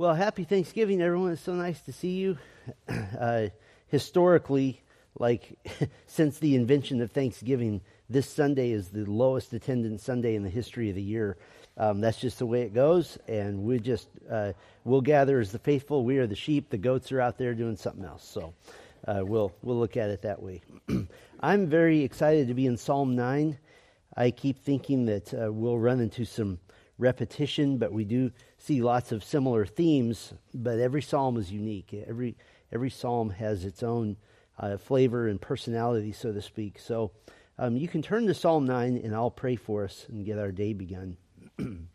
Well, happy Thanksgiving, everyone. It's so nice to see you. Uh, historically, like since the invention of Thanksgiving, this Sunday is the lowest attendance Sunday in the history of the year. Um, that's just the way it goes, and we just uh, we'll gather as the faithful. We are the sheep. The goats are out there doing something else. So uh, we'll we'll look at it that way. I'm very excited to be in Psalm nine. I keep thinking that uh, we'll run into some repetition, but we do see lots of similar themes. But every psalm is unique. Every every psalm has its own uh, flavor and personality, so to speak. So um, you can turn to Psalm 9, and I'll pray for us and get our day begun.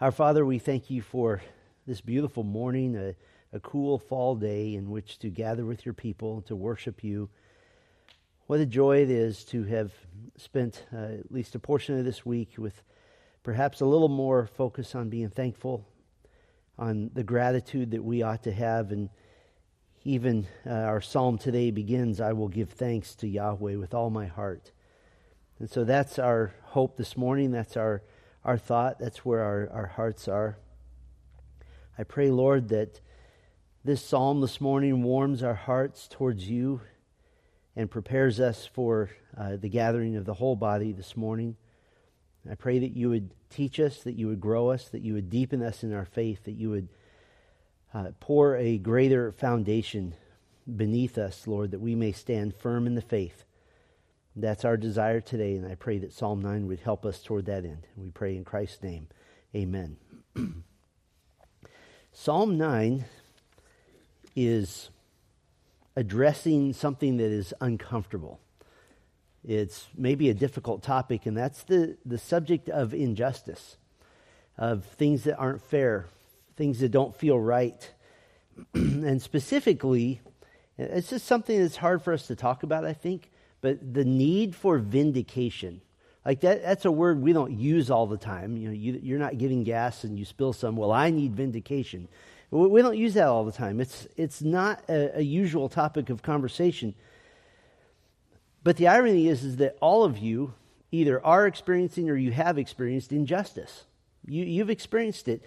our Father, we thank you for this beautiful morning, a, a cool fall day in which to gather with your people, to worship you. What a joy it is to have spent uh, at least a portion of this week with perhaps a little more focus on being thankful, on the gratitude that we ought to have, and even uh, our psalm today begins, I will give thanks to Yahweh with all my heart. And so that's our hope this morning. That's our, our thought. That's where our, our hearts are. I pray, Lord, that this psalm this morning warms our hearts towards you and prepares us for uh, the gathering of the whole body this morning. I pray that you would teach us, that you would grow us, that you would deepen us in our faith, that you would uh, pour a greater foundation beneath us, Lord, that we may stand firm in the faith. That's our desire today, and I pray that Psalm 9 would help us toward that end. We pray in Christ's name. Amen. Psalm 9 is addressing something that is uncomfortable. It's maybe a difficult topic, and that's the, the subject of injustice, of things that aren't fair, things that don't feel right. and specifically, it's just something that's hard for us to talk about, I think, but the need for vindication. Like that, that's a word we don't use all the time. You know, you, you're not giving gas and you spill some. Well, I need vindication. We don't use that all the time. It's, it's not a, a usual topic of conversation. But the irony is, is that all of you either are experiencing or you have experienced injustice. You, you've experienced it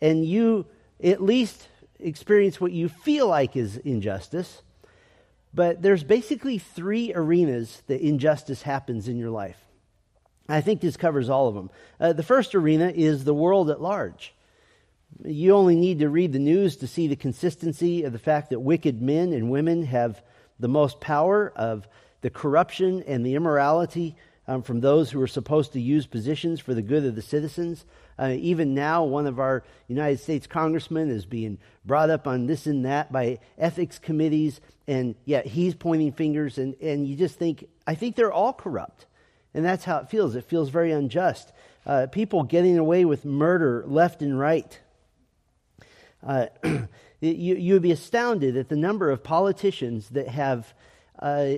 and you at least experience what you feel like is injustice. But there's basically three arenas that injustice happens in your life. I think this covers all of them. Uh, the first arena is the world at large. You only need to read the news to see the consistency of the fact that wicked men and women have the most power of the corruption and the immorality um, from those who are supposed to use positions for the good of the citizens. Uh, even now, one of our United States congressmen is being brought up on this and that by ethics committees, and yet he's pointing fingers, and, and you just think, I think they're all corrupt. And that's how it feels. It feels very unjust. Uh, people getting away with murder left and right. Uh, you, you would be astounded at the number of politicians that have uh,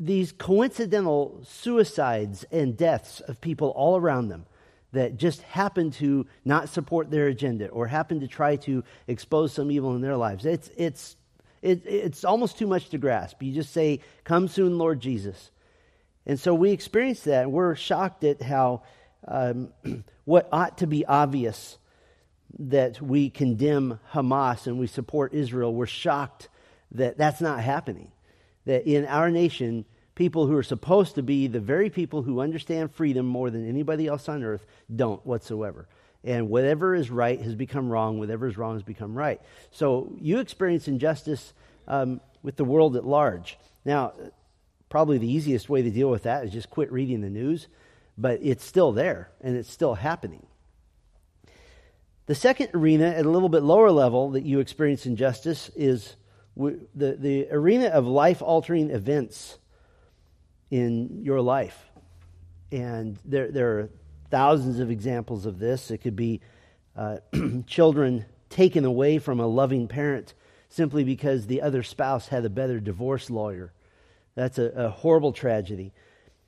these coincidental suicides and deaths of people all around them that just happen to not support their agenda or happen to try to expose some evil in their lives. It's, it's, it, it's almost too much to grasp. You just say, Come soon, Lord Jesus. And so we experience that. And We're shocked at how um, what ought to be obvious that we condemn Hamas and we support Israel, we're shocked that that's not happening. That in our nation, people who are supposed to be the very people who understand freedom more than anybody else on earth don't whatsoever. And whatever is right has become wrong, whatever is wrong has become right. So you experience injustice um, with the world at large. Now, probably the easiest way to deal with that is just quit reading the news, but it's still there and it's still happening. The second arena, at a little bit lower level, that you experience injustice is the, the arena of life altering events in your life. And there, there are thousands of examples of this. It could be uh, children taken away from a loving parent simply because the other spouse had a better divorce lawyer. That's a, a horrible tragedy.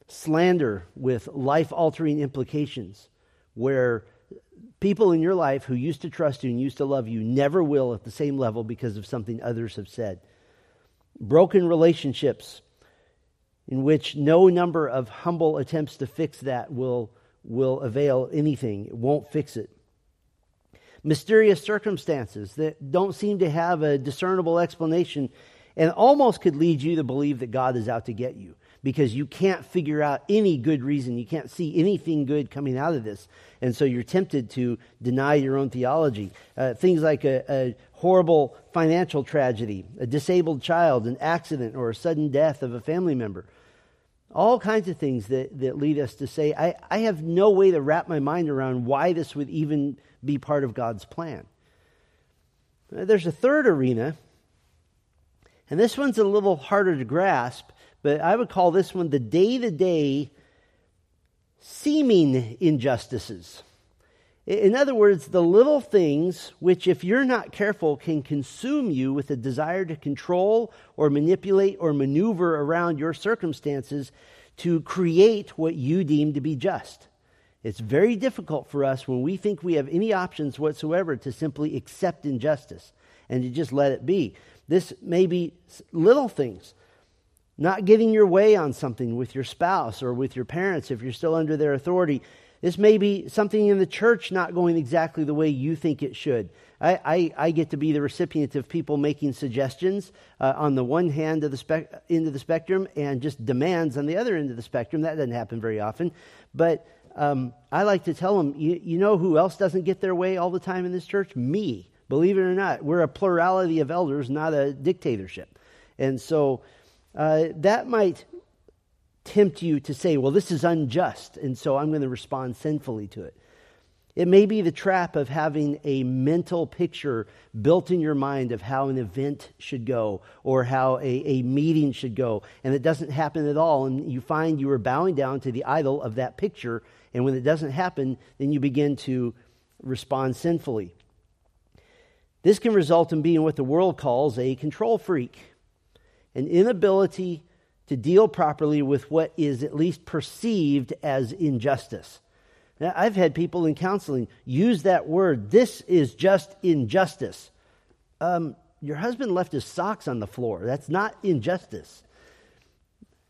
Slander with life altering implications, where people in your life who used to trust you and used to love you never will at the same level because of something others have said. Broken relationships in which no number of humble attempts to fix that will, will avail anything. It won't fix it. mysterious circumstances that don't seem to have a discernible explanation and almost could lead you to believe that God is out to get you because you can't figure out any good reason. You can't see anything good coming out of this. And so you're tempted to deny your own theology. Uh, things like a, a horrible financial tragedy, a disabled child, an accident, or a sudden death of a family member. All kinds of things that, that lead us to say, I, I have no way to wrap my mind around why this would even be part of God's plan. There's a third arena, and this one's a little harder to grasp, but I would call this one the day to day seeming injustices. In other words, the little things which, if you're not careful, can consume you with a desire to control or manipulate or maneuver around your circumstances to create what you deem to be just. It's very difficult for us when we think we have any options whatsoever to simply accept injustice and to just let it be. This may be little things. Not getting your way on something with your spouse or with your parents if you're still under their authority. This may be something in the church not going exactly the way you think it should. I, I, I get to be the recipient of people making suggestions uh, on the one hand of the spe- end of the spectrum and just demands on the other end of the spectrum. That doesn't happen very often. But um, I like to tell them, you, you know who else doesn't get their way all the time in this church? Me. Believe it or not, we're a plurality of elders, not a dictatorship. And so uh, that might tempt you to say, well, this is unjust, and so I'm going to respond sinfully to it. It may be the trap of having a mental picture built in your mind of how an event should go or how a, a meeting should go, and it doesn't happen at all. And you find you are bowing down to the idol of that picture, and when it doesn't happen, then you begin to respond sinfully. This can result in being what the world calls a control freak, an inability to deal properly with what is at least perceived as injustice. Now, I've had people in counseling use that word, this is just injustice. Um, your husband left his socks on the floor. That's not injustice.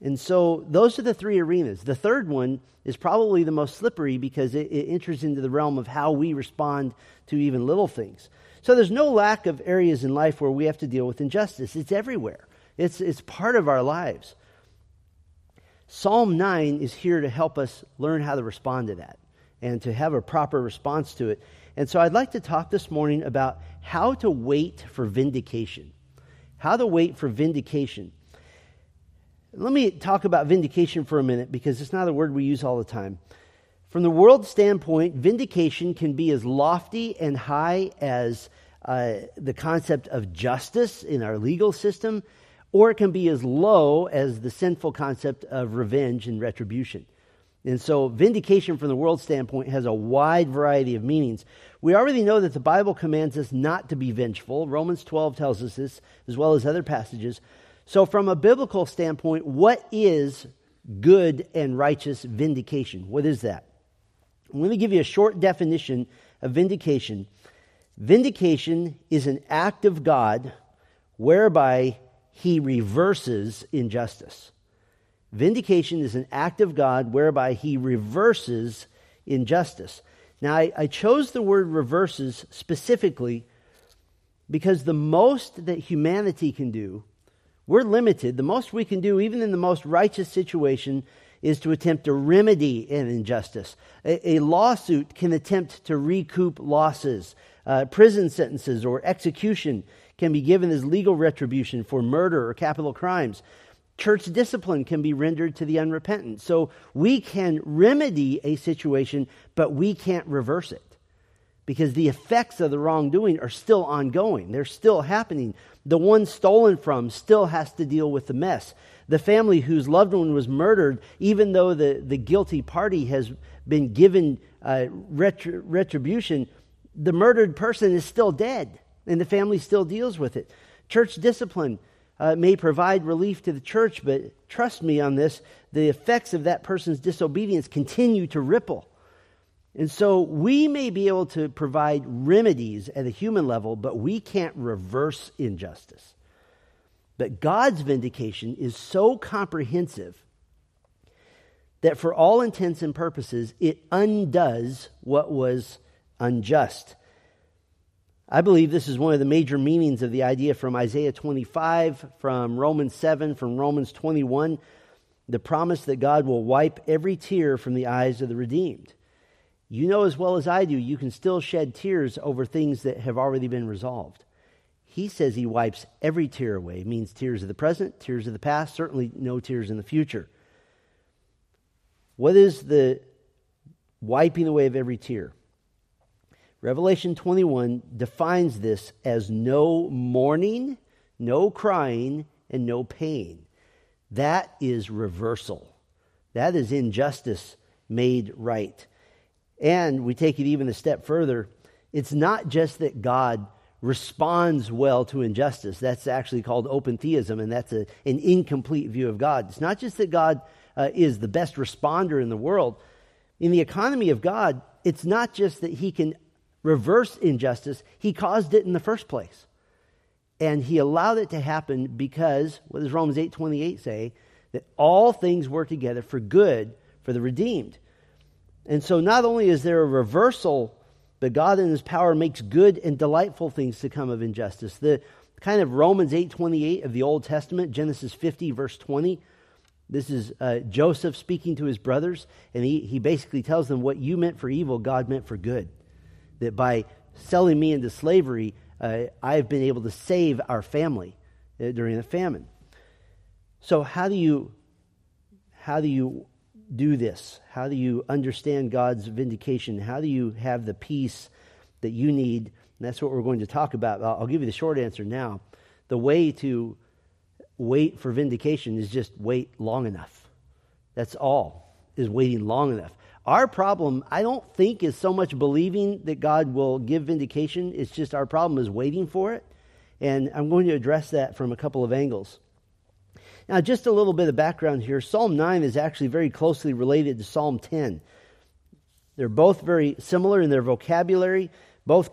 And so those are the three arenas. The third one is probably the most slippery because it, it, enters into the realm of how we respond to even little things. So there's no lack of areas in life where we have to deal with injustice, it's everywhere, it's, it's part of our lives. Psalm 9 is here to help us learn how to respond to that and to have a proper response to it. And so I'd like to talk this morning about how to wait for vindication. How to wait for vindication. Let me talk about vindication for a minute because it's not a word we use all the time. From the world standpoint, vindication can be as lofty and high as uh, the concept of justice in our legal system, or it can be as low as the sinful concept of revenge and retribution. And so, vindication from the world standpoint has a wide variety of meanings. We already know that the Bible commands us not to be vengeful. Romans 12 tells us this, as well as other passages. So, from a biblical standpoint, what is good and righteous vindication? What is that? Going to give you a short definition of vindication. Vindication is an act of God whereby he reverses injustice. Vindication is an act of God whereby he reverses injustice. Now, I, I, chose the word reverses specifically because the most that humanity can do, we're limited. The most we can do, even in the most righteous situation, is to attempt to remedy an injustice. A, a lawsuit can attempt to recoup losses. Uh, prison sentences or execution can be given as legal retribution for murder or capital crimes. Church discipline can be rendered to the unrepentant. So we can remedy a situation, but we can't reverse it because the effects of the wrongdoing are still ongoing. They're still happening. The one stolen from still has to deal with the mess. The family whose loved one was murdered, even though the, the guilty party has been given uh, retri- retribution, the murdered person is still dead and the family still deals with it. Church discipline uh, may provide relief to the church, but trust me on this, the effects of that person's disobedience continue to ripple. And so we may be able to provide remedies at a human level, but we can't reverse injustice. But God's vindication is so comprehensive that for all intents and purposes, it undoes what was unjust. I believe this is one of the major meanings of the idea from Isaiah 25, from Romans 7, from Romans 21, the promise that God will wipe every tear from the eyes of the redeemed. You know as well as I do, you can still shed tears over things that have already been resolved. He says he wipes every tear away. It means tears of the present, tears of the past, certainly no tears in the future. What is the wiping away of every tear? Revelation 21 defines this as no mourning, no crying, and no pain. That is reversal. That is injustice made right. And we take it even a step further. It's not just that God responds well to injustice. That's actually called open theism, and that's a, an incomplete view of God. It's not just that God uh, is the best responder in the world. In the economy of God, it's not just that He can reverse injustice, He caused it in the first place. And He allowed it to happen because, what does Romans 8.28 say? That all things work together for good for the redeemed. And so, not only is there a reversal but God in his power makes good and delightful things to come of injustice. The kind of Romans 8:28 of the Old Testament, Genesis 50 verse 20. This is uh, Joseph speaking to his brothers, and he, he basically tells them what you meant for evil, God meant for good. That by selling me into slavery, uh, I've been able to save our family uh, during the famine. So how do you how do you do this? How do you understand God's vindication? How do you have the peace that you need? And that's what we're going to talk about. I'll give you the short answer now. The way to wait for vindication is just wait long enough. That's all, is waiting long enough. Our problem, I don't think, is so much believing that God will give vindication. It's just our problem is waiting for it. And I'm going to address that from a couple of angles. Now, just a little bit of background here Psalm 9 is actually very closely related to Psalm 10. They're both very similar in their vocabulary, both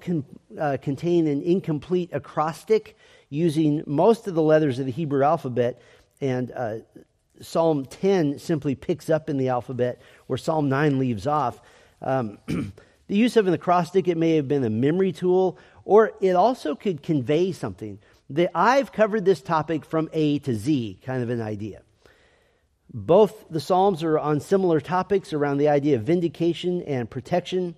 uh, contain an incomplete acrostic using most of the letters of the Hebrew alphabet, and uh, Psalm 10 simply picks up in the alphabet where Psalm 9 leaves off. Um, the use of an acrostic, it may have been a memory tool, or it also could convey something. The, I've covered this topic from A to Z, kind of an idea. Both the Psalms are on similar topics around the idea of vindication and protection.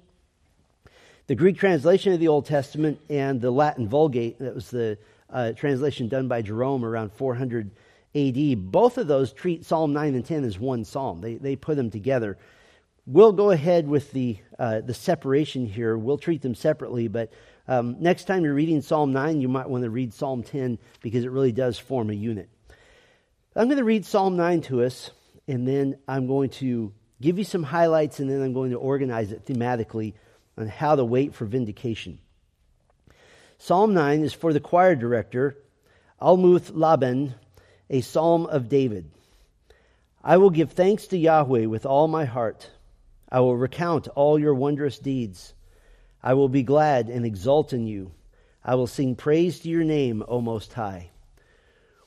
The Greek translation of the Old Testament and the Latin Vulgate, that was the uh, translation done by Jerome around 400 AD, both of those treat Psalm 9 and 10 as one psalm. They, they put them together. We'll go ahead with the, uh, the separation here. We'll treat them separately, but um, next time you're reading Psalm 9, you might want to read Psalm 10 because it really does form a unit. I'm going to read Psalm 9 to us, and then I'm going to give you some highlights, and then I'm going to organize it thematically on how to wait for vindication. Psalm 9 is for the choir director, Almuth Laben, a psalm of David. I will give thanks to Yahweh with all my heart. I will recount all your wondrous deeds. I will be glad and exult in you. I will sing praise to your name, O Most High.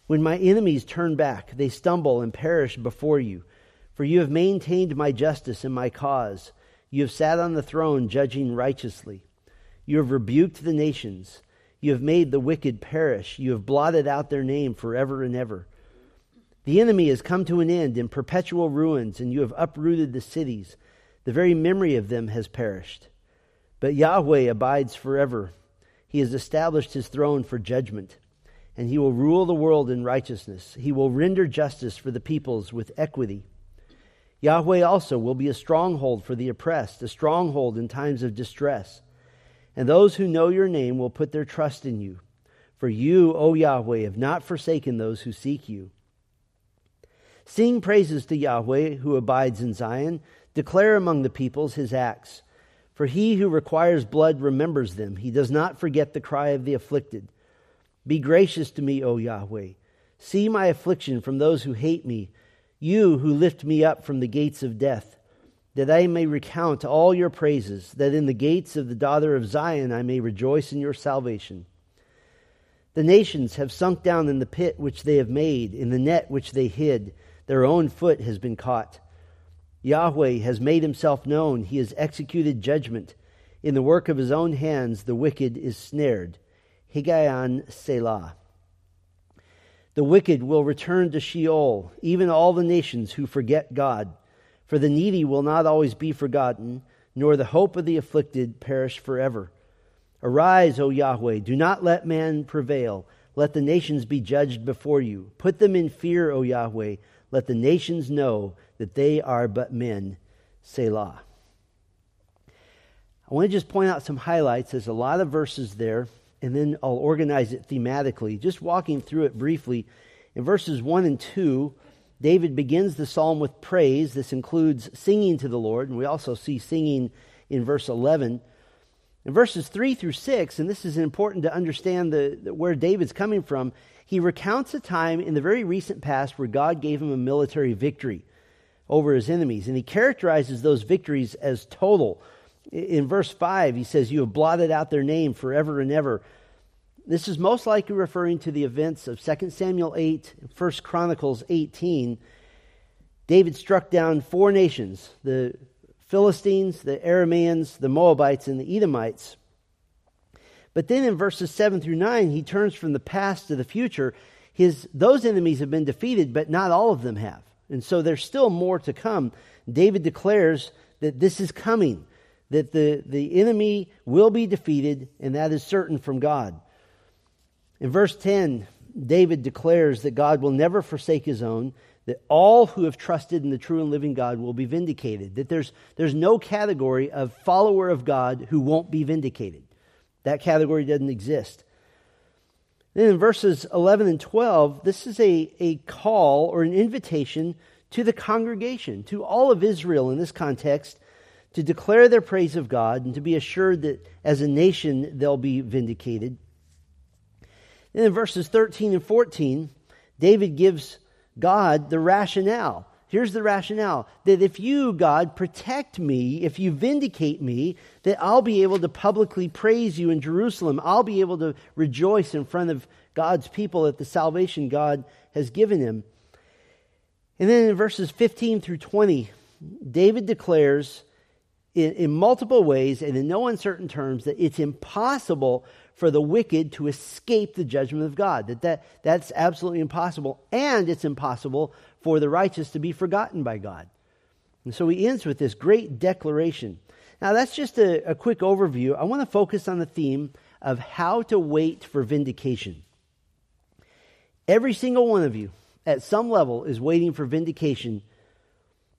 When my enemies turn back, they stumble and perish before you. For you have maintained my justice and my cause. You have sat on the throne, judging righteously. You have rebuked the nations. You have made the wicked perish. You have blotted out their name forever and ever. The enemy has come to an end in perpetual ruins, and you have uprooted the cities. The very memory of them has perished. But Yahweh abides forever. He has established his throne for judgment, and he will rule the world in righteousness. He will render justice for the peoples with equity. Yahweh also will be a stronghold for the oppressed, a stronghold in times of distress. And those who know your name will put their trust in you. For you, O Yahweh, have not forsaken those who seek you. Sing praises to Yahweh who abides in Zion. Declare among the peoples his acts. For he who requires blood remembers them. He does not forget the cry of the afflicted. Be gracious to me, O Yahweh. See my affliction from those who hate me, you who lift me up from the gates of death, that I may recount all your praises, that in the gates of the daughter of Zion I may rejoice in your salvation. The nations have sunk down in the pit which they have made, in the net which they hid. Their own foot has been caught. Yahweh has made himself known. He has executed judgment. In the work of his own hands, the wicked is snared. Higgaion Selah. The wicked will return to Sheol, even all the nations who forget God. For the needy will not always be forgotten, nor the hope of the afflicted perish forever. Arise, O Yahweh, do not let man prevail. Let the nations be judged before you. Put them in fear, O Yahweh. Let the nations know that they are but men. Selah. I want to just point out some highlights. There's a lot of verses there, and then I'll organize it thematically. Just walking through it briefly. In verses 1 and 2, David begins the psalm with praise. This includes singing to the Lord, and we also see singing in verse 11. In verses 3 through 6, and this is important to understand the, the, where David's coming from, he recounts a time in the very recent past where God gave him a military victory over his enemies, and he characterizes those victories as total in verse 5, he says, You have blotted out their name forever and ever. This is most likely referring to the events of 2 Samuel 8, 1 Chronicles 18. David struck down four nations the Philistines, the Arameans, the Moabites, and the Edomites. But then in verses 7 through 9, he turns from the past to the future. His, those enemies have been defeated, but not all of them have. And so there's still more to come. David declares that this is coming that the, the enemy will be defeated, and that is certain from God. In verse 10, David declares that God will never forsake his own, that all who have trusted in the true and living God will be vindicated, that there's, there's no category of follower of God who won't be vindicated. That category doesn't exist. Then in verses 11 and 12, this is a, a call or an invitation to the congregation, to all of Israel in this context, to declare their praise of God and to be assured that as a nation they'll be vindicated. Then in verses 13 and 14, David gives God the rationale. Here's the rationale that if you, God, protect me, if you vindicate me, that I'll be able to publicly praise you in Jerusalem. I'll be able to rejoice in front of God's people at the salvation God has given him. And then in verses 15 through 20, David declares in, in multiple ways and in no uncertain terms that it's impossible for the wicked to escape the judgment of God. That, that that's absolutely impossible. And it's impossible for the righteous to be forgotten by God. And so he ends with this great declaration. Now, that's just a, a quick overview. I want to focus on the theme of how to wait for vindication. Every single one of you, at some level, is waiting for vindication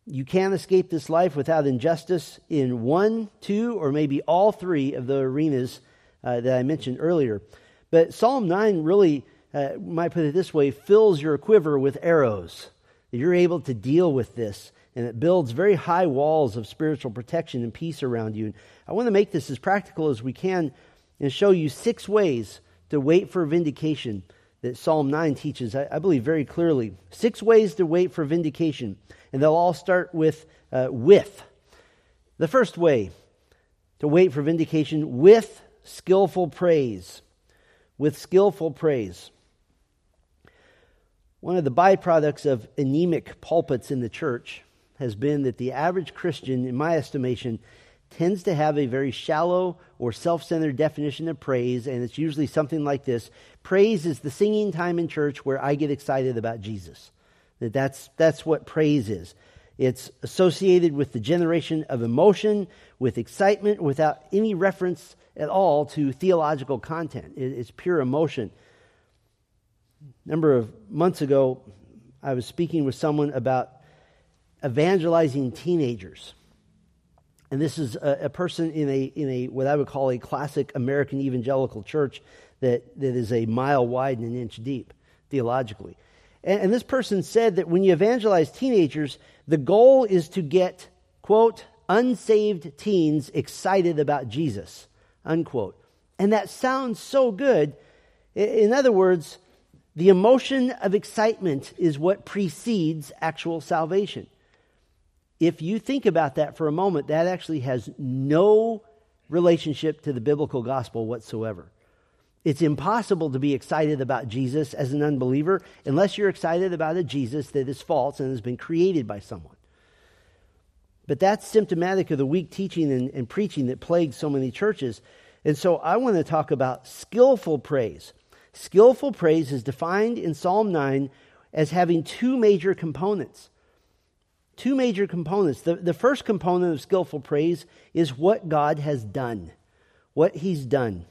you can't escape this life without injustice in one, two, or maybe all three of the arenas uh, that I mentioned earlier. But Psalm 9 really, uh, might put it this way, fills your quiver with arrows. You're able to deal with this, and it builds very high walls of spiritual protection and peace around you. And I want to make this as practical as we can and show you six ways to wait for vindication that Psalm 9 teaches, I, I believe, very clearly. Six ways to wait for vindication. And they'll all start with uh, with. The first way to wait for vindication with skillful praise. With skillful praise. One of the byproducts of anemic pulpits in the church has been that the average Christian, in my estimation, tends to have a very shallow or self centered definition of praise, and it's usually something like this Praise is the singing time in church where I get excited about Jesus. That that's, that's what praise is. It's associated with the generation of emotion, with excitement, without any reference at all to theological content. it's pure emotion. Number of months ago, I was speaking with someone about evangelizing teenagers. And this is a, a, person in a, in a, what I would call a classic American evangelical church that, that is a mile wide and an inch deep theologically. And, and this person said that when you evangelize teenagers, the goal is to get, quote, unsaved teens excited about Jesus, unquote. And that sounds so good. In other words, the emotion of excitement is what precedes actual salvation if you think about that for a moment, that actually has no relationship to the biblical gospel whatsoever. It's impossible to be excited about Jesus as an unbeliever unless you're excited about a Jesus that is false and has been created by someone. But that's symptomatic of the weak teaching and, and preaching that plagues so many churches. And so I want to talk about skillful praise. Skillful praise is defined in Psalm 9 as having two major components. Two major components. The, the first component of skillful praise is what God has done, what He's done.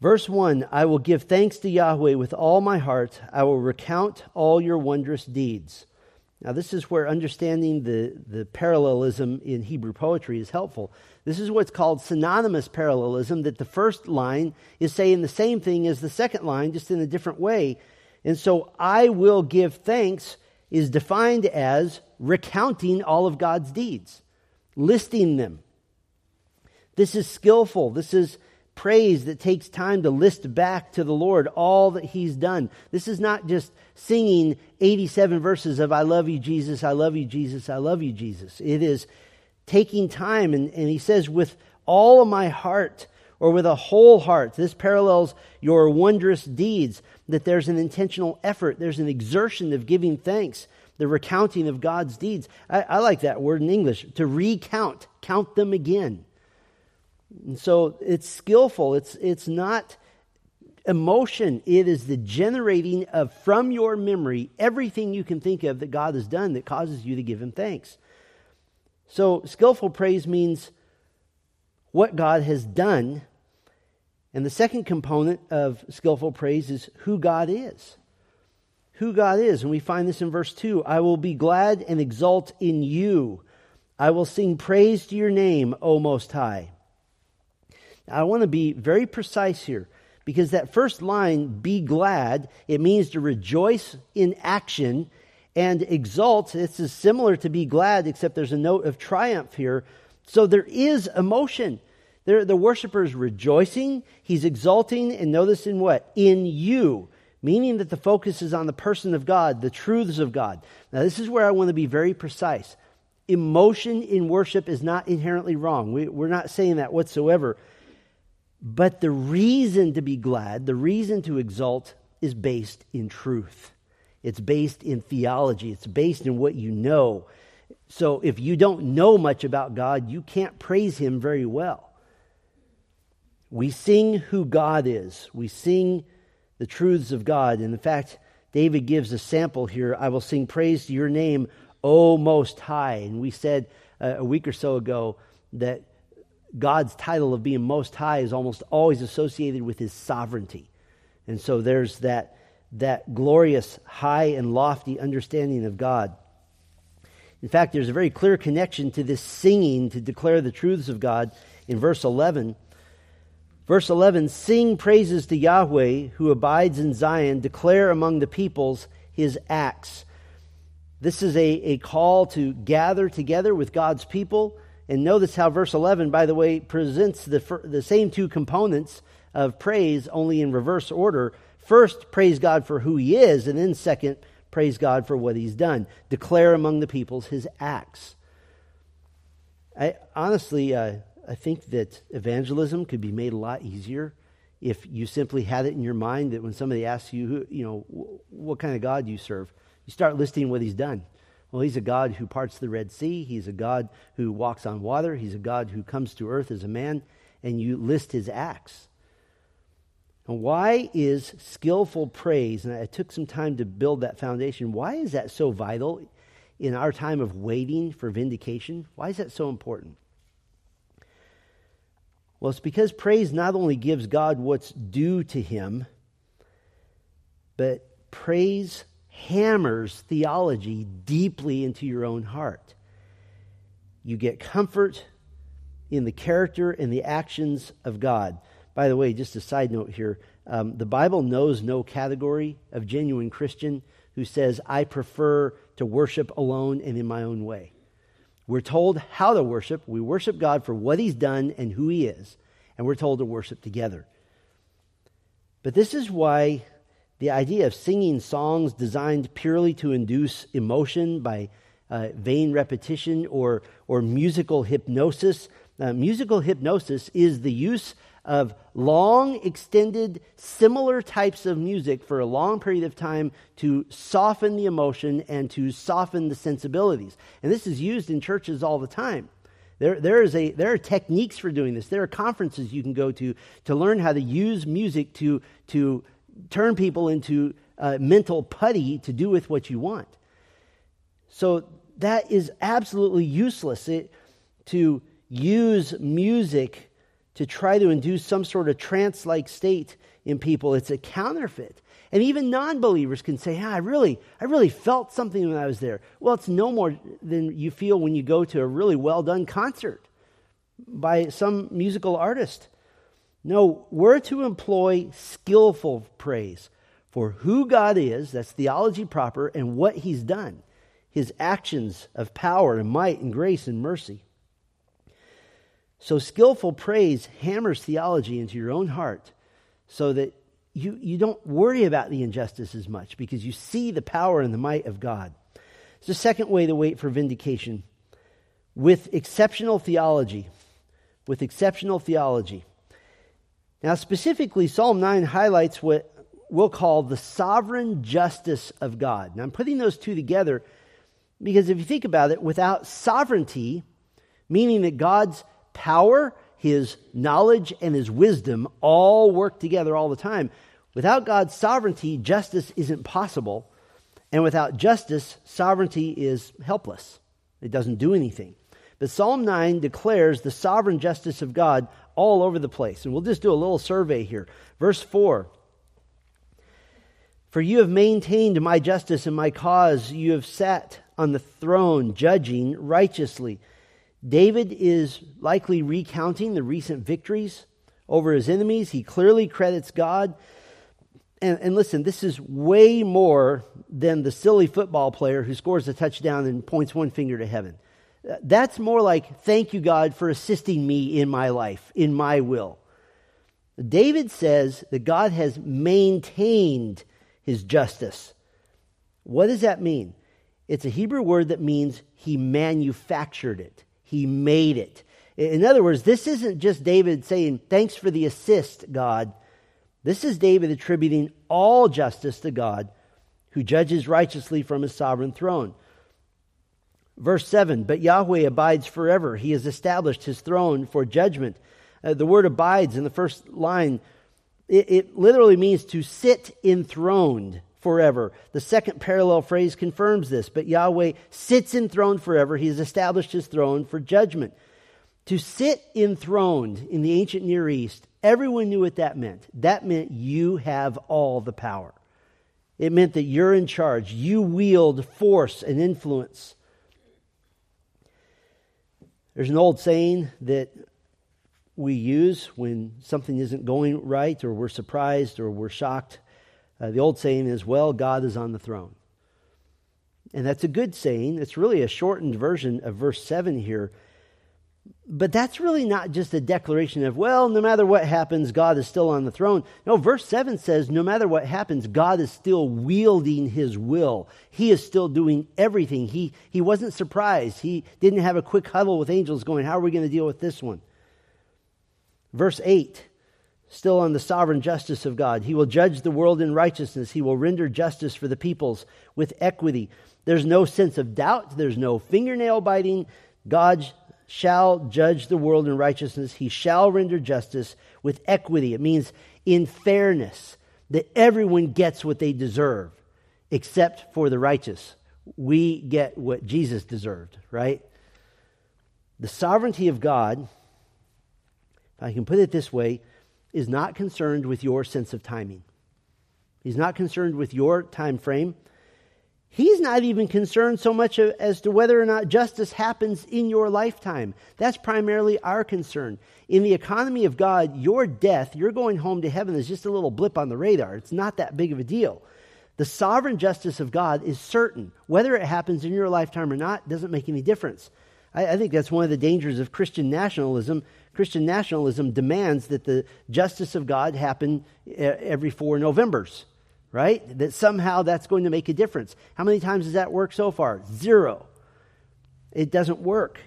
Verse 1 I will give thanks to Yahweh with all my heart, I will recount all your wondrous deeds. Now, this is where understanding the, the parallelism in Hebrew poetry is helpful. This is what's called synonymous parallelism, that the first line is saying the same thing as the second line, just in a different way. And so, I will give thanks is defined as recounting all of God's deeds, listing them. This is skillful. This is praise that takes time to list back to the Lord all that He's done. This is not just singing 87 verses of I love you, Jesus, I love you, Jesus, I love you, Jesus. It is taking time, and, and He says, with all of my heart or with a whole heart. This parallels your wondrous deeds, that there's an intentional effort, there's an exertion of giving thanks, the recounting of God's deeds. I, I like that word in English to recount, count them again. And so it's skillful. It's, it's not emotion. It is the generating of from your memory everything you can think of that God has done that causes you to give him thanks. So skillful praise means what God has done. And the second component of skillful praise is who God is. Who God is. And we find this in verse 2 I will be glad and exult in you. I will sing praise to your name, O Most High. I want to be very precise here because that first line, be glad, it means to rejoice in action and exult. This is similar to be glad, except there's a note of triumph here. So there is emotion. There, the worshiper is rejoicing, he's exulting, and notice in what? In you, meaning that the focus is on the person of God, the truths of God. Now, this is where I want to be very precise. Emotion in worship is not inherently wrong. We, we're not saying that whatsoever. But the reason to be glad, the reason to exult, is based in truth. It's based in theology. It's based in what you know. So if you don't know much about God, you can't praise Him very well. We sing who God is, we sing the truths of God. And in fact, David gives a sample here I will sing praise to your name, O Most High. And we said uh, a week or so ago that God's title of being most high is almost always associated with his sovereignty. And so there's that, that glorious, high, and lofty understanding of God. In fact, there's a very clear connection to this singing to declare the truths of God in verse 11. Verse 11 Sing praises to Yahweh who abides in Zion, declare among the peoples his acts. This is a, a call to gather together with God's people and notice how verse 11, by the way, presents the, the same two components of praise, only in reverse order. First, praise God for who he is, and then second, praise God for what he's done. Declare among the peoples his acts. I honestly, uh, I think that evangelism could be made a lot easier if you simply had it in your mind that when somebody asks you, who, you know, what kind of God you serve, you start listing what he's done. Well, he's a God who parts the Red Sea. He's a God who walks on water. He's a God who comes to earth as a man, and you list his acts. And why is skillful praise, and I took some time to build that foundation, why is that so vital in our time of waiting for vindication? Why is that so important? Well, it's because praise not only gives God what's due to him, but praise hammers theology deeply into your own heart. You get comfort in the character and the actions of God. By the way, just a side note here um, the Bible knows no category of genuine Christian who says, I prefer to worship alone and in my own way. We're told how to worship. We worship God for what He's done and who He is, and we're told to worship together. But this is why the idea of singing songs designed purely to induce emotion by uh, vain repetition or, or musical hypnosis, Uh, musical hypnosis is the use of long, extended, similar types of music for a long period of time to soften the emotion and to soften the sensibilities. And this is used in churches all the time. There, there, is a, there are techniques for doing this. There are conferences you can go to to learn how to use music to, to turn people into uh, mental putty to do with what you want. So that is absolutely useless. It, to use music to try to induce some sort of trance like state in people. It's a counterfeit. And even non believers can say, ah, I, really, I really felt something when I was there. Well, it's no more than you feel when you go to a really well done concert by some musical artist. No, we're to employ skillful praise for who God is, that's theology proper, and what He's done, His actions of power and might and grace and mercy. So, skillful praise hammers theology into your own heart so that you, you don't worry about the injustice as much because you see the power and the might of God. It's the second way to wait for vindication with exceptional theology. With exceptional theology. Now, specifically, Psalm 9 highlights what we'll call the sovereign justice of God. Now, I'm putting those two together because if you think about it, without sovereignty, meaning that God's power, his knowledge, and his wisdom all work together all the time. Without God's sovereignty, justice isn't possible. And without justice, sovereignty is helpless. It doesn't do anything. But Psalm 9 declares the sovereign justice of God all over the place. And we'll just do a little survey here. Verse 4 For you have maintained my justice and my cause. You have sat on the throne, judging righteously. David is likely recounting the recent victories over his enemies. He clearly credits God. And, and, listen, this is way more than the silly football player who scores a touchdown and points one finger to heaven. That's more like, thank you, God, for assisting me in my life, in my will. David says that God has maintained his justice. What does that mean? It's a Hebrew word that means he manufactured it. He made it. In other words, this isn't just David saying, Thanks for the assist, God. This is David attributing all justice to God, who judges righteously from his sovereign throne. Verse 7 But Yahweh abides forever. He has established his throne for judgment. Uh, the word abides in the first line, it, it literally means to sit enthroned forever. The second parallel phrase confirms this. But Yahweh sits enthroned forever. He has established his throne for judgment. To sit enthroned in the ancient Near East, everyone knew what that meant. That meant you have all the power. It meant that you're in charge. You wield force and influence. There's an old saying that we use when something isn't going right or we're surprised or we're shocked. Uh, the old saying is, well, God is on the throne. And that's a good saying. It's really a shortened version of verse 7 here. But that's really not just a declaration of, well, no matter what happens, God is still on the throne. No, verse 7 says, no matter what happens, God is still wielding his will. He is still doing everything. He, he wasn't surprised. He didn't have a quick huddle with angels going, how are we going to deal with this one? Verse 8 Still on the sovereign justice of God. He will judge the world in righteousness. He will render justice for the peoples with equity. There's no sense of doubt. There's no fingernail biting. God shall judge the world in righteousness. He shall render justice with equity. It means in fairness, that everyone gets what they deserve, except for the righteous. We get what Jesus deserved, right? The sovereignty of God, if I can put it this way, is not concerned with your sense of timing. He's not concerned with your time frame. He's not even concerned so much as to whether or not justice happens in your lifetime. That's primarily our concern. In the economy of God, your death, your going home to heaven, is just a little blip on the radar. It's not that big of a deal. The sovereign justice of God is certain. Whether it happens in your lifetime or not doesn't make any difference. I, I think that's one of the dangers of Christian nationalism Christian nationalism demands that the justice of God happen eh, every four Novembers, right? That somehow that's going to make a difference. How many times has that worked so far? Zero. It doesn't work.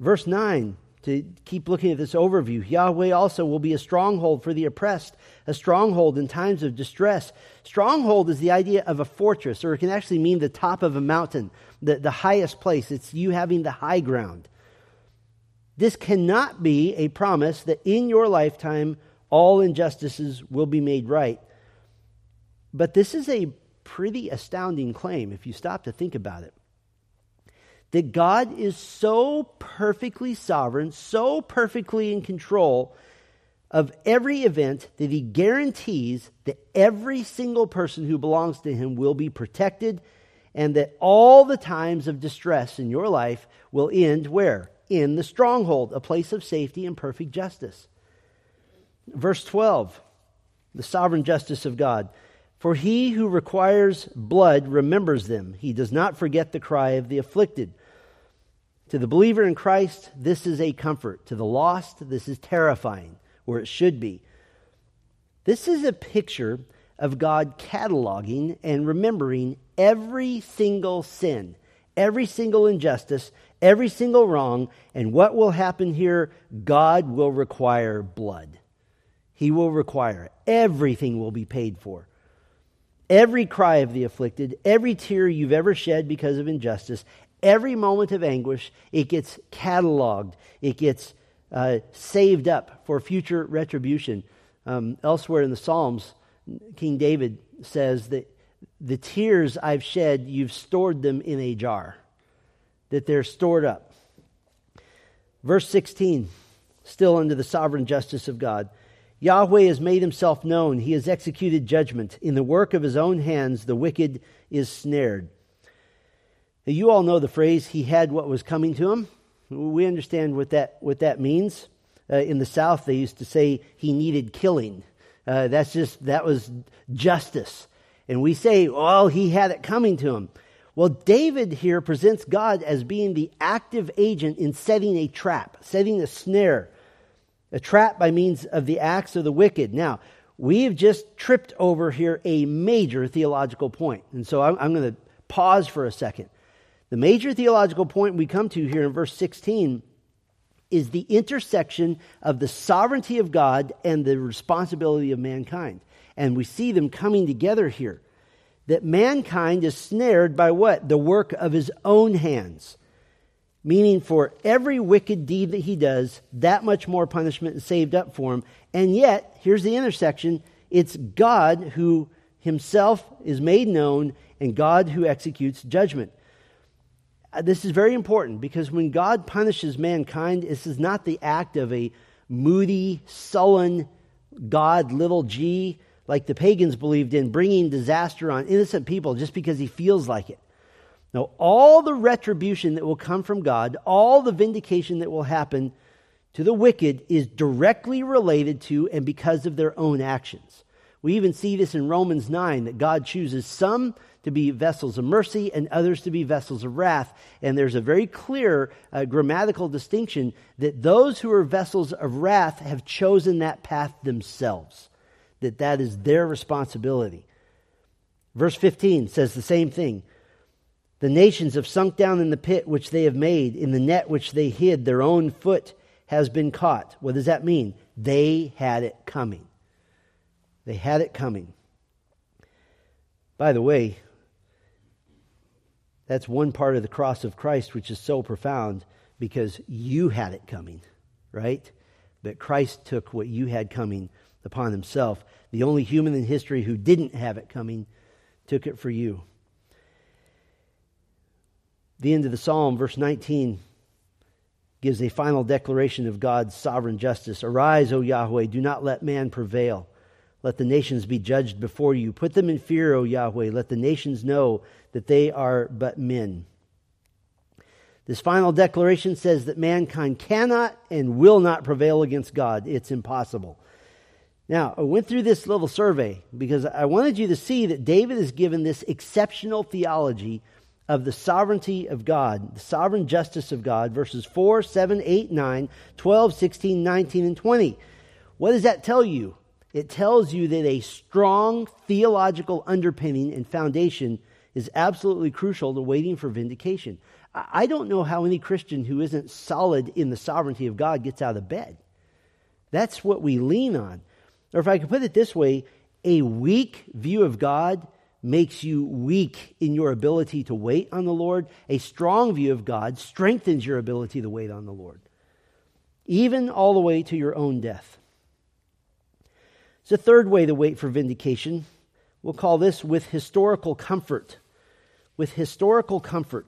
Verse 9, to keep looking at this overview Yahweh also will be a stronghold for the oppressed, a stronghold in times of distress. Stronghold is the idea of a fortress, or it can actually mean the top of a mountain, the, the highest place. It's you having the high ground. This cannot be a promise that in your lifetime all injustices will be made right. But this is a pretty astounding claim if you stop to think about it. That God is so perfectly sovereign, so perfectly in control of every event that he guarantees that every single person who belongs to him will be protected and that all the times of distress in your life will end where? In the stronghold, a place of safety and perfect justice. Verse 12, the sovereign justice of God. For he who requires blood remembers them. He does not forget the cry of the afflicted. To the believer in Christ, this is a comfort. To the lost, this is terrifying, or it should be. This is a picture of God cataloging and remembering every single sin, every single injustice, every single wrong, and what will happen here? God will require blood. He will require it. Everything will be paid for. Every cry of the afflicted, every tear you've ever shed because of injustice, every moment of anguish, it gets cataloged, it gets uh, saved up for future retribution. Um, elsewhere in the Psalms, King David says that the tears I've shed, you've stored them in a jar, that they're stored up. Verse 16, still under the sovereign justice of God. Yahweh has made himself known. He has executed judgment. In the work of his own hands, the wicked is snared. Now, you all know the phrase, he had what was coming to him. We understand what that, what that means. Uh, in the South, they used to say he needed killing. Uh, that's just, that was justice. And we say, well, he had it coming to him. Well, David here presents God as being the active agent in setting a trap, setting a snare a trap by means of the acts of the wicked. Now, we've just tripped over here a major theological point. And so I'm, I'm going to pause for a second. The major theological point we come to here in verse 16 is the intersection of the sovereignty of God and the responsibility of mankind. And we see them coming together here. That mankind is snared by what? The work of his own hands meaning for every wicked deed that he does, that much more punishment is saved up for him. And yet, here's the intersection it's God who himself is made known and God who executes judgment. Uh, this is very important because when God punishes mankind, this is not the act of a moody, sullen God, little g, like the pagans believed in, bringing disaster on innocent people just because he feels like it. Now, all the retribution that will come from God, all the vindication that will happen to the wicked is directly related to and because of their own actions. We even see this in Romans 9 that God chooses some to be vessels of mercy and others to be vessels of wrath. And there's a very clear uh, grammatical distinction that those who are vessels of wrath have chosen that path themselves, that that is their responsibility. Verse 15 says the same thing. The nations have sunk down in the pit which they have made, in the net which they hid, their own foot has been caught. What does that mean? They had it coming. They had it coming. By the way, that's one part of the cross of Christ which is so profound because you had it coming, right? But Christ took what you had coming upon himself. The only human in history who didn't have it coming took it for you. The end of the psalm, verse 19, gives a final declaration of God's sovereign justice. Arise, O Yahweh, do not let man prevail. Let the nations be judged before you. Put them in fear, O Yahweh. Let the nations know that they are but men. This final declaration says that mankind cannot and will not prevail against God. It's impossible. Now, I went through this little survey because I wanted you to see that David is given this exceptional theology of the sovereignty of God, the sovereign justice of God, verses 4, 7, 8, 9, 12, 16, 19, and 20. What does that tell you? It tells you that a strong theological underpinning and foundation is absolutely crucial to waiting for vindication. I don't know how any Christian who isn't solid in the sovereignty of God gets out of bed. That's what we lean on. Or if I could put it this way, a weak view of God makes you weak in your ability to wait on the Lord. A strong view of God strengthens your ability to wait on the Lord, even all the way to your own death. It's a third way to wait for vindication. We'll call this with historical comfort. With historical comfort.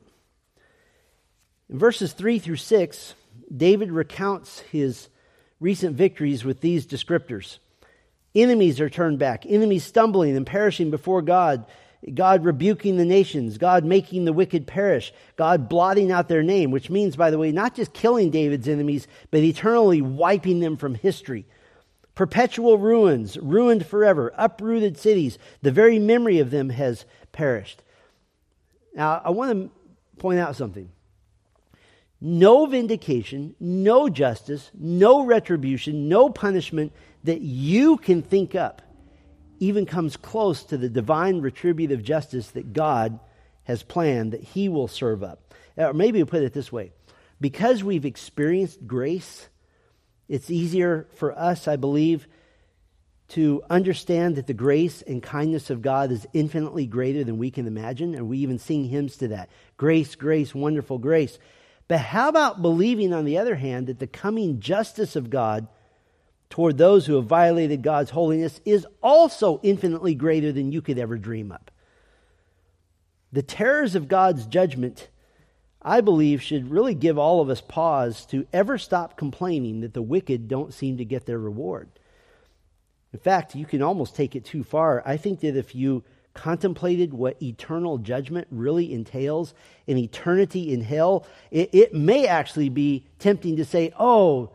In verses 3 through 6, David recounts his recent victories with these descriptors. Enemies are turned back, enemies stumbling and perishing before God, God rebuking the nations, God making the wicked perish, God blotting out their name, which means, by the way, not just killing David's enemies, but eternally wiping them from history. Perpetual ruins, ruined forever, uprooted cities, the very memory of them has perished. Now, I want to point out something. No vindication, no justice, no retribution, no punishment that you can think up even comes close to the divine retributive justice that God has planned that He will serve up. Or maybe we put it this way because we've experienced grace, it's easier for us, I believe, to understand that the grace and kindness of God is infinitely greater than we can imagine. And we even sing hymns to that grace, grace, wonderful grace. But how about believing, on the other hand, that the coming justice of God toward those who have violated God's holiness is also infinitely greater than you could ever dream up. The terrors of God's judgment, I believe, should really give all of us pause to ever stop complaining that the wicked don't seem to get their reward. In fact, you can almost take it too far. I think that if you contemplated what eternal judgment really entails, an eternity in hell, it, it may actually be tempting to say, oh,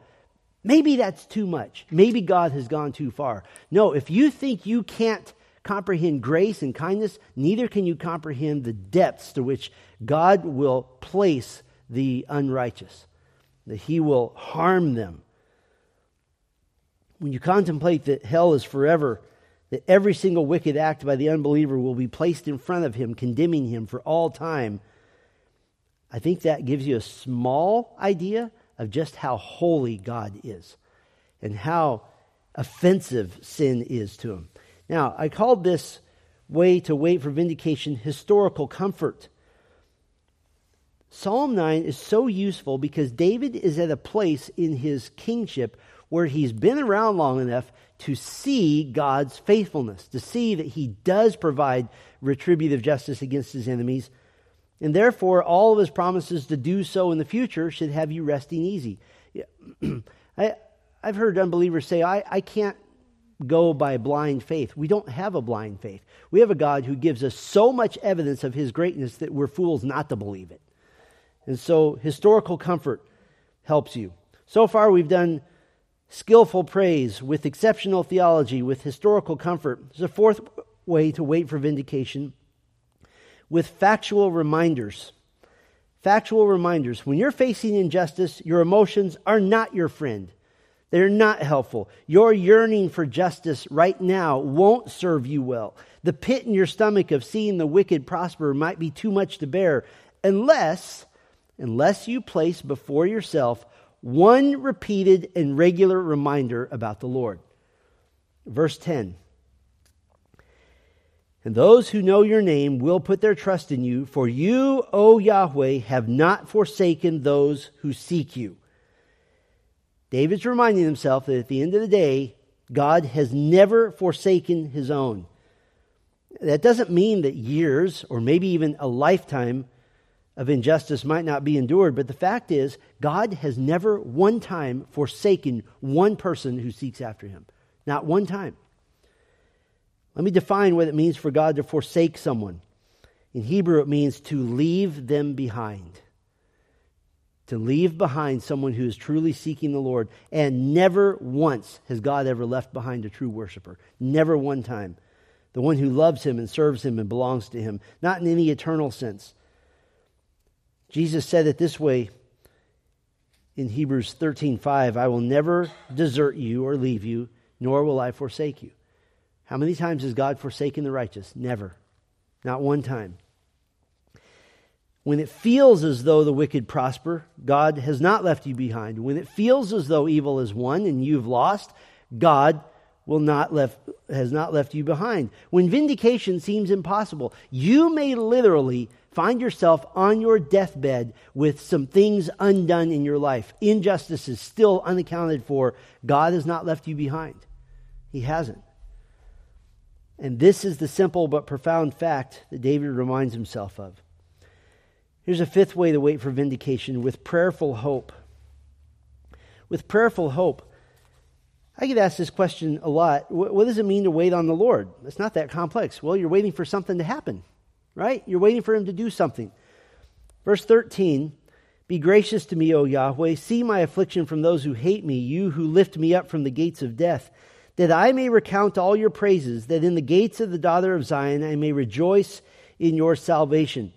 Maybe that's too much. Maybe God has gone too far. No, if you think you can't comprehend grace and kindness, neither can you comprehend the depths to which God will place the unrighteous, that He will harm them. When you contemplate that hell is forever, that every single wicked act by the unbeliever will be placed in front of him, condemning him for all time, I think that gives you a small idea of just how holy God is and how offensive sin is to him. Now, I called this way to wait for vindication historical comfort. Psalm 9 is so useful because David is at a place in his kingship where he's been around long enough to see God's faithfulness, to see that he does provide retributive justice against his enemies, and therefore, all of his promises to do so in the future should have you resting easy. I, have heard unbelievers say, I, I can't go by blind faith. We don't have a blind faith. We have a God who gives us so much evidence of his greatness that we're fools not to believe it. And so, historical comfort helps you. So far, we've done skillful praise with exceptional theology, with historical comfort. There's a fourth way to wait for vindication with factual reminders. Factual reminders. When you're facing injustice, your emotions are not your friend. They're not helpful. Your yearning for justice right now won't serve you well. The pit in your stomach of seeing the wicked prosper might be too much to bear unless unless you place before yourself one repeated and regular reminder about the Lord. Verse 10 and those who know your name will put their trust in you, for you, O Yahweh, have not forsaken those who seek you. David's reminding himself that at the end of the day, God has never forsaken his own. That doesn't mean that years or maybe even a lifetime of injustice might not be endured, but the fact is, God has never one time forsaken one person who seeks after him. Not one time. Let me define what it means for God to forsake someone. In Hebrew, it means to leave them behind. To leave behind someone who is truly seeking the Lord. And never once has God ever left behind a true worshiper. Never one time. The one who loves him and serves him and belongs to him. Not in any eternal sense. Jesus said it this way in Hebrews 13:5, I will never desert you or leave you, nor will I forsake you. How many times has God forsaken the righteous? Never. Not one time. When it feels as though the wicked prosper, God has not left you behind. When it feels as though evil is won and you've lost, God will not left, has not left you behind. When vindication seems impossible, you may literally find yourself on your deathbed with some things undone in your life. Injustice is still unaccounted for. God has not left you behind. He hasn't. And this is the simple but profound fact that David reminds himself of. Here's a fifth way to wait for vindication with prayerful hope. With prayerful hope. I get asked this question a lot. What does it mean to wait on the Lord? It's not that complex. Well, you're waiting for something to happen, right? You're waiting for Him to do something. Verse 13 Be gracious to me, O Yahweh. See my affliction from those who hate me, you who lift me up from the gates of death that I may recount all your praises, that in the gates of the daughter of Zion I may rejoice in your salvation.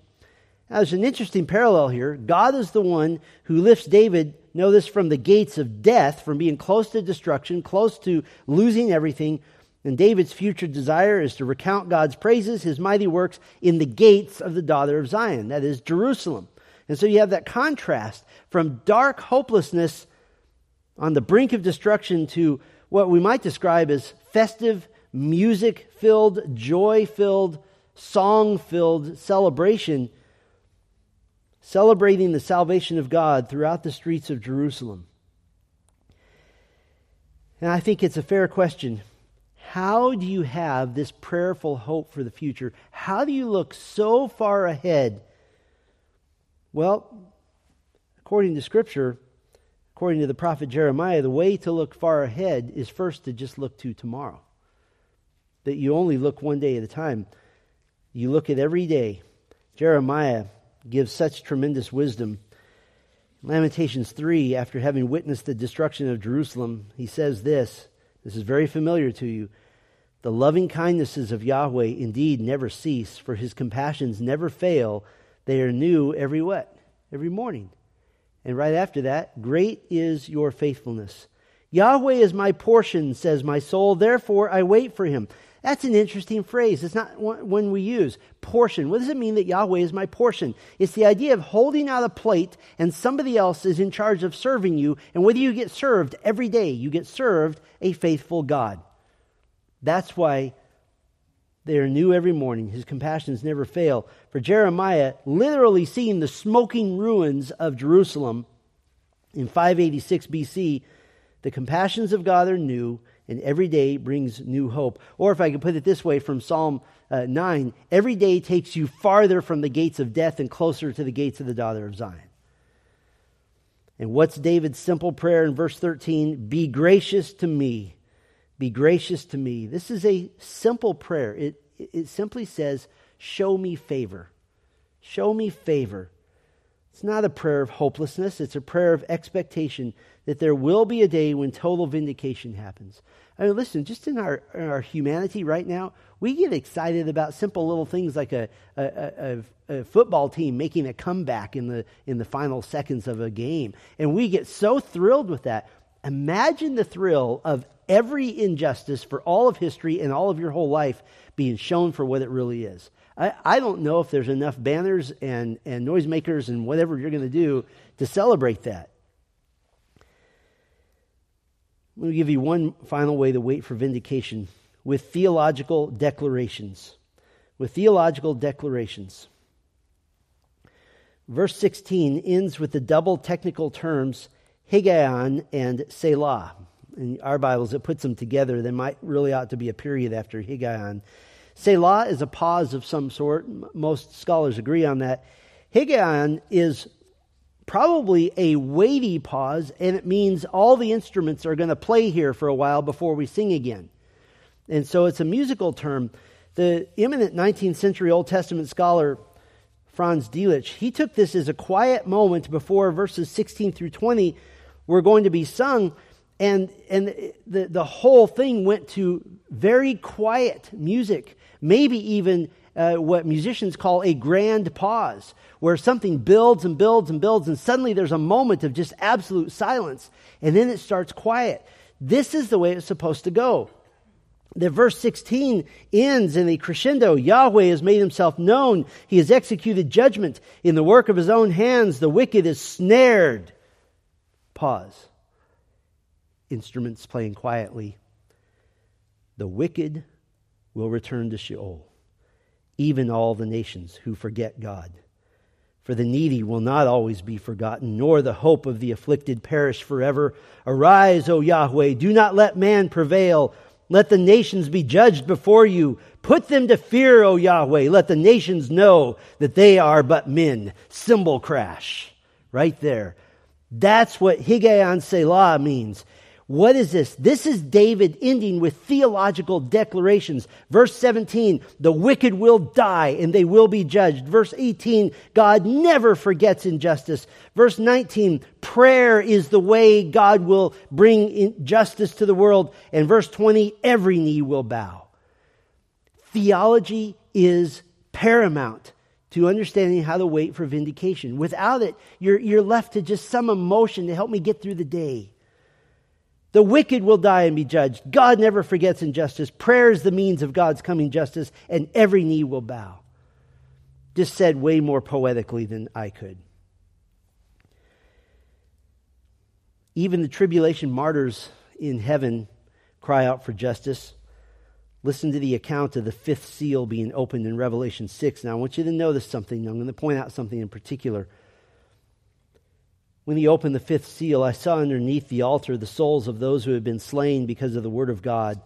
Now, there's an interesting parallel here. God is the one who lifts David, know this, from the gates of death, from being close to destruction, close to losing everything. And David's future desire is to recount God's praises, his mighty works, in the gates of the daughter of Zion, that is, Jerusalem. And so you have that contrast from dark hopelessness on the brink of destruction to what we might describe as festive, music filled, joy filled, song filled celebration, celebrating the salvation of God throughout the streets of Jerusalem. And I think it's a fair question. How do you have this prayerful hope for the future? How do you look so far ahead? Well, according to Scripture, according to the prophet Jeremiah, the way to look far ahead is first to just look to tomorrow. That you only look one day at a time. You look at every day. Jeremiah gives such tremendous wisdom. Lamentations 3, after having witnessed the destruction of Jerusalem, he says this. This is very familiar to you. The loving kindnesses of Yahweh indeed never cease, for his compassions never fail. They are new every what? Every morning. And right after that, great is your faithfulness. Yahweh is my portion, says my soul, therefore I wait for him. That's an interesting phrase. It's not one we use. Portion. What does it mean that Yahweh is my portion? It's the idea of holding out a plate and somebody else is in charge of serving you. And whether you get served every day, you get served a faithful God. That's why they are new every morning. His compassions never fail. For Jeremiah, literally seeing the smoking ruins of Jerusalem in 586 BC, the compassions of God are new, and every day brings new hope. Or if I could put it this way from Psalm uh, 9, every day takes you farther from the gates of death and closer to the gates of the daughter of Zion. And what's David's simple prayer in verse 13? Be gracious to me be gracious to me. This is a simple prayer. It, it simply says, Show me favor. Show me favor. It's not a prayer of hopelessness, it's a prayer of expectation that there will be a day when total vindication happens. I mean, listen, just in our, in our humanity right now, we get excited about simple little things like a, a, a, a, football team making a comeback in the, in the final seconds of a game. And we get so thrilled with that. Imagine the thrill of every injustice for all of history and all of your whole life being shown for what it really is. I, I don't know if there's enough banners and, and noisemakers and whatever you're going to do to celebrate that. Let me give you one final way to wait for vindication with theological declarations. With theological declarations. Verse 16 ends with the double technical terms Higgaion and Selah in our Bibles, it puts them together. There might really ought to be a period after Higgaion. Selah is a pause of some sort. Most scholars agree on that. Higgaion is probably a weighty pause, and it means all the instruments are going to play here for a while before we sing again. And so it's a musical term. The eminent 19th century Old Testament scholar Franz Delitzsch, he took this as a quiet moment before verses 16 through 20 were going to be sung and, and the, the whole thing went to very quiet music, maybe even uh, what musicians call a grand pause, where something builds and builds and builds, and suddenly there's a moment of just absolute silence, and then it starts quiet. This is the way it's supposed to go. that verse 16 ends in a crescendo. Yahweh has made himself known. He has executed judgment. In the work of his own hands, the wicked is snared. Pause. Instruments playing quietly. The wicked will return to Sheol, even all the nations who forget God. For the needy will not always be forgotten, nor the hope of the afflicted perish forever. Arise, O Yahweh, do not let man prevail. Let the nations be judged before you. Put them to fear, O Yahweh. Let the nations know that they are but men. Cymbal crash. Right there. That's what Higgaion Selah means. What is this? This is David ending with theological declarations. Verse 17, the wicked will die and they will be judged. Verse 18, God never forgets injustice. Verse 19, prayer is the way God will bring justice to the world. And verse 20, every knee will bow. Theology is paramount to understanding how to wait for vindication. Without it, you're, you're left to just some emotion to help me get through the day. The wicked will die and be judged. God never forgets injustice. Prayer is the means of God's coming justice, and every knee will bow. Just said way more poetically than I could. Even the tribulation martyrs in heaven cry out for justice. Listen to the account of the fifth seal being opened in Revelation 6. Now, I want you to notice something. I'm going to point out something in particular. When he opened the fifth seal, I saw underneath the altar the souls of those who had been slain because of the word of God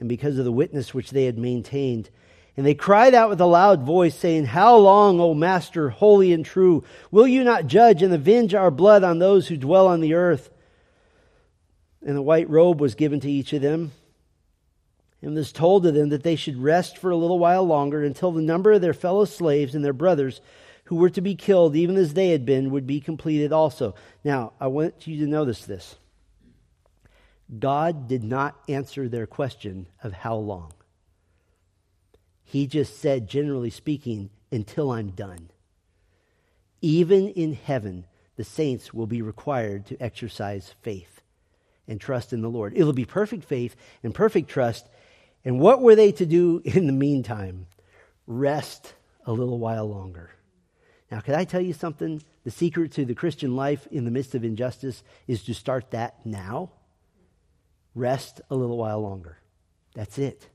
and because of the witness which they had maintained. And they cried out with a loud voice, saying, How long, O Master, holy and true, will you not judge and avenge our blood on those who dwell on the earth? And a white robe was given to each of them. And was told to them that they should rest for a little while longer until the number of their fellow slaves and their brothers who were to be killed, even as they had been, would be completed also. Now, I want you to notice this. God did not answer their question of how long. He just said, generally speaking, until I'm done. Even in heaven, the saints will be required to exercise faith and trust in the Lord. It'll be perfect faith and perfect trust. And what were they to do in the meantime? Rest a little while longer. Now, could I tell you something? The secret to the Christian life in the midst of injustice is to start that now. Rest a little while longer. That's it.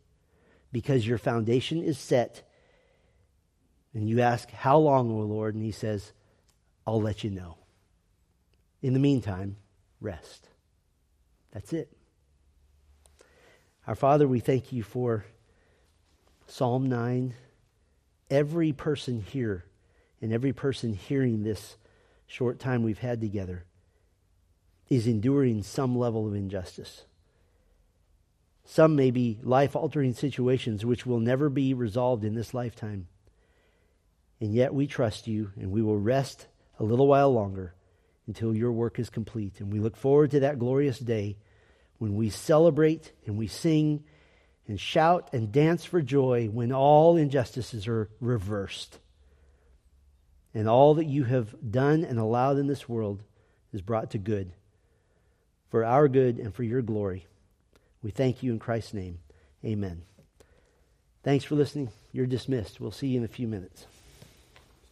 Because your foundation is set. And you ask, How long, O Lord? And he says, I'll let you know. In the meantime, rest. That's it. Our Father, we thank you for Psalm 9. Every person here and every person hearing this short time we've had together is enduring some level of injustice. Some may be life altering situations which will never be resolved in this lifetime. And yet we trust you and we will rest a little while longer until your work is complete. And we look forward to that glorious day when we celebrate and we sing and shout and dance for joy when all injustices are reversed and all that you have done and allowed in this world is brought to good for our good and for your glory. We thank you in Christ's name. Amen. Thanks for listening. You're dismissed. We'll see you in a few minutes.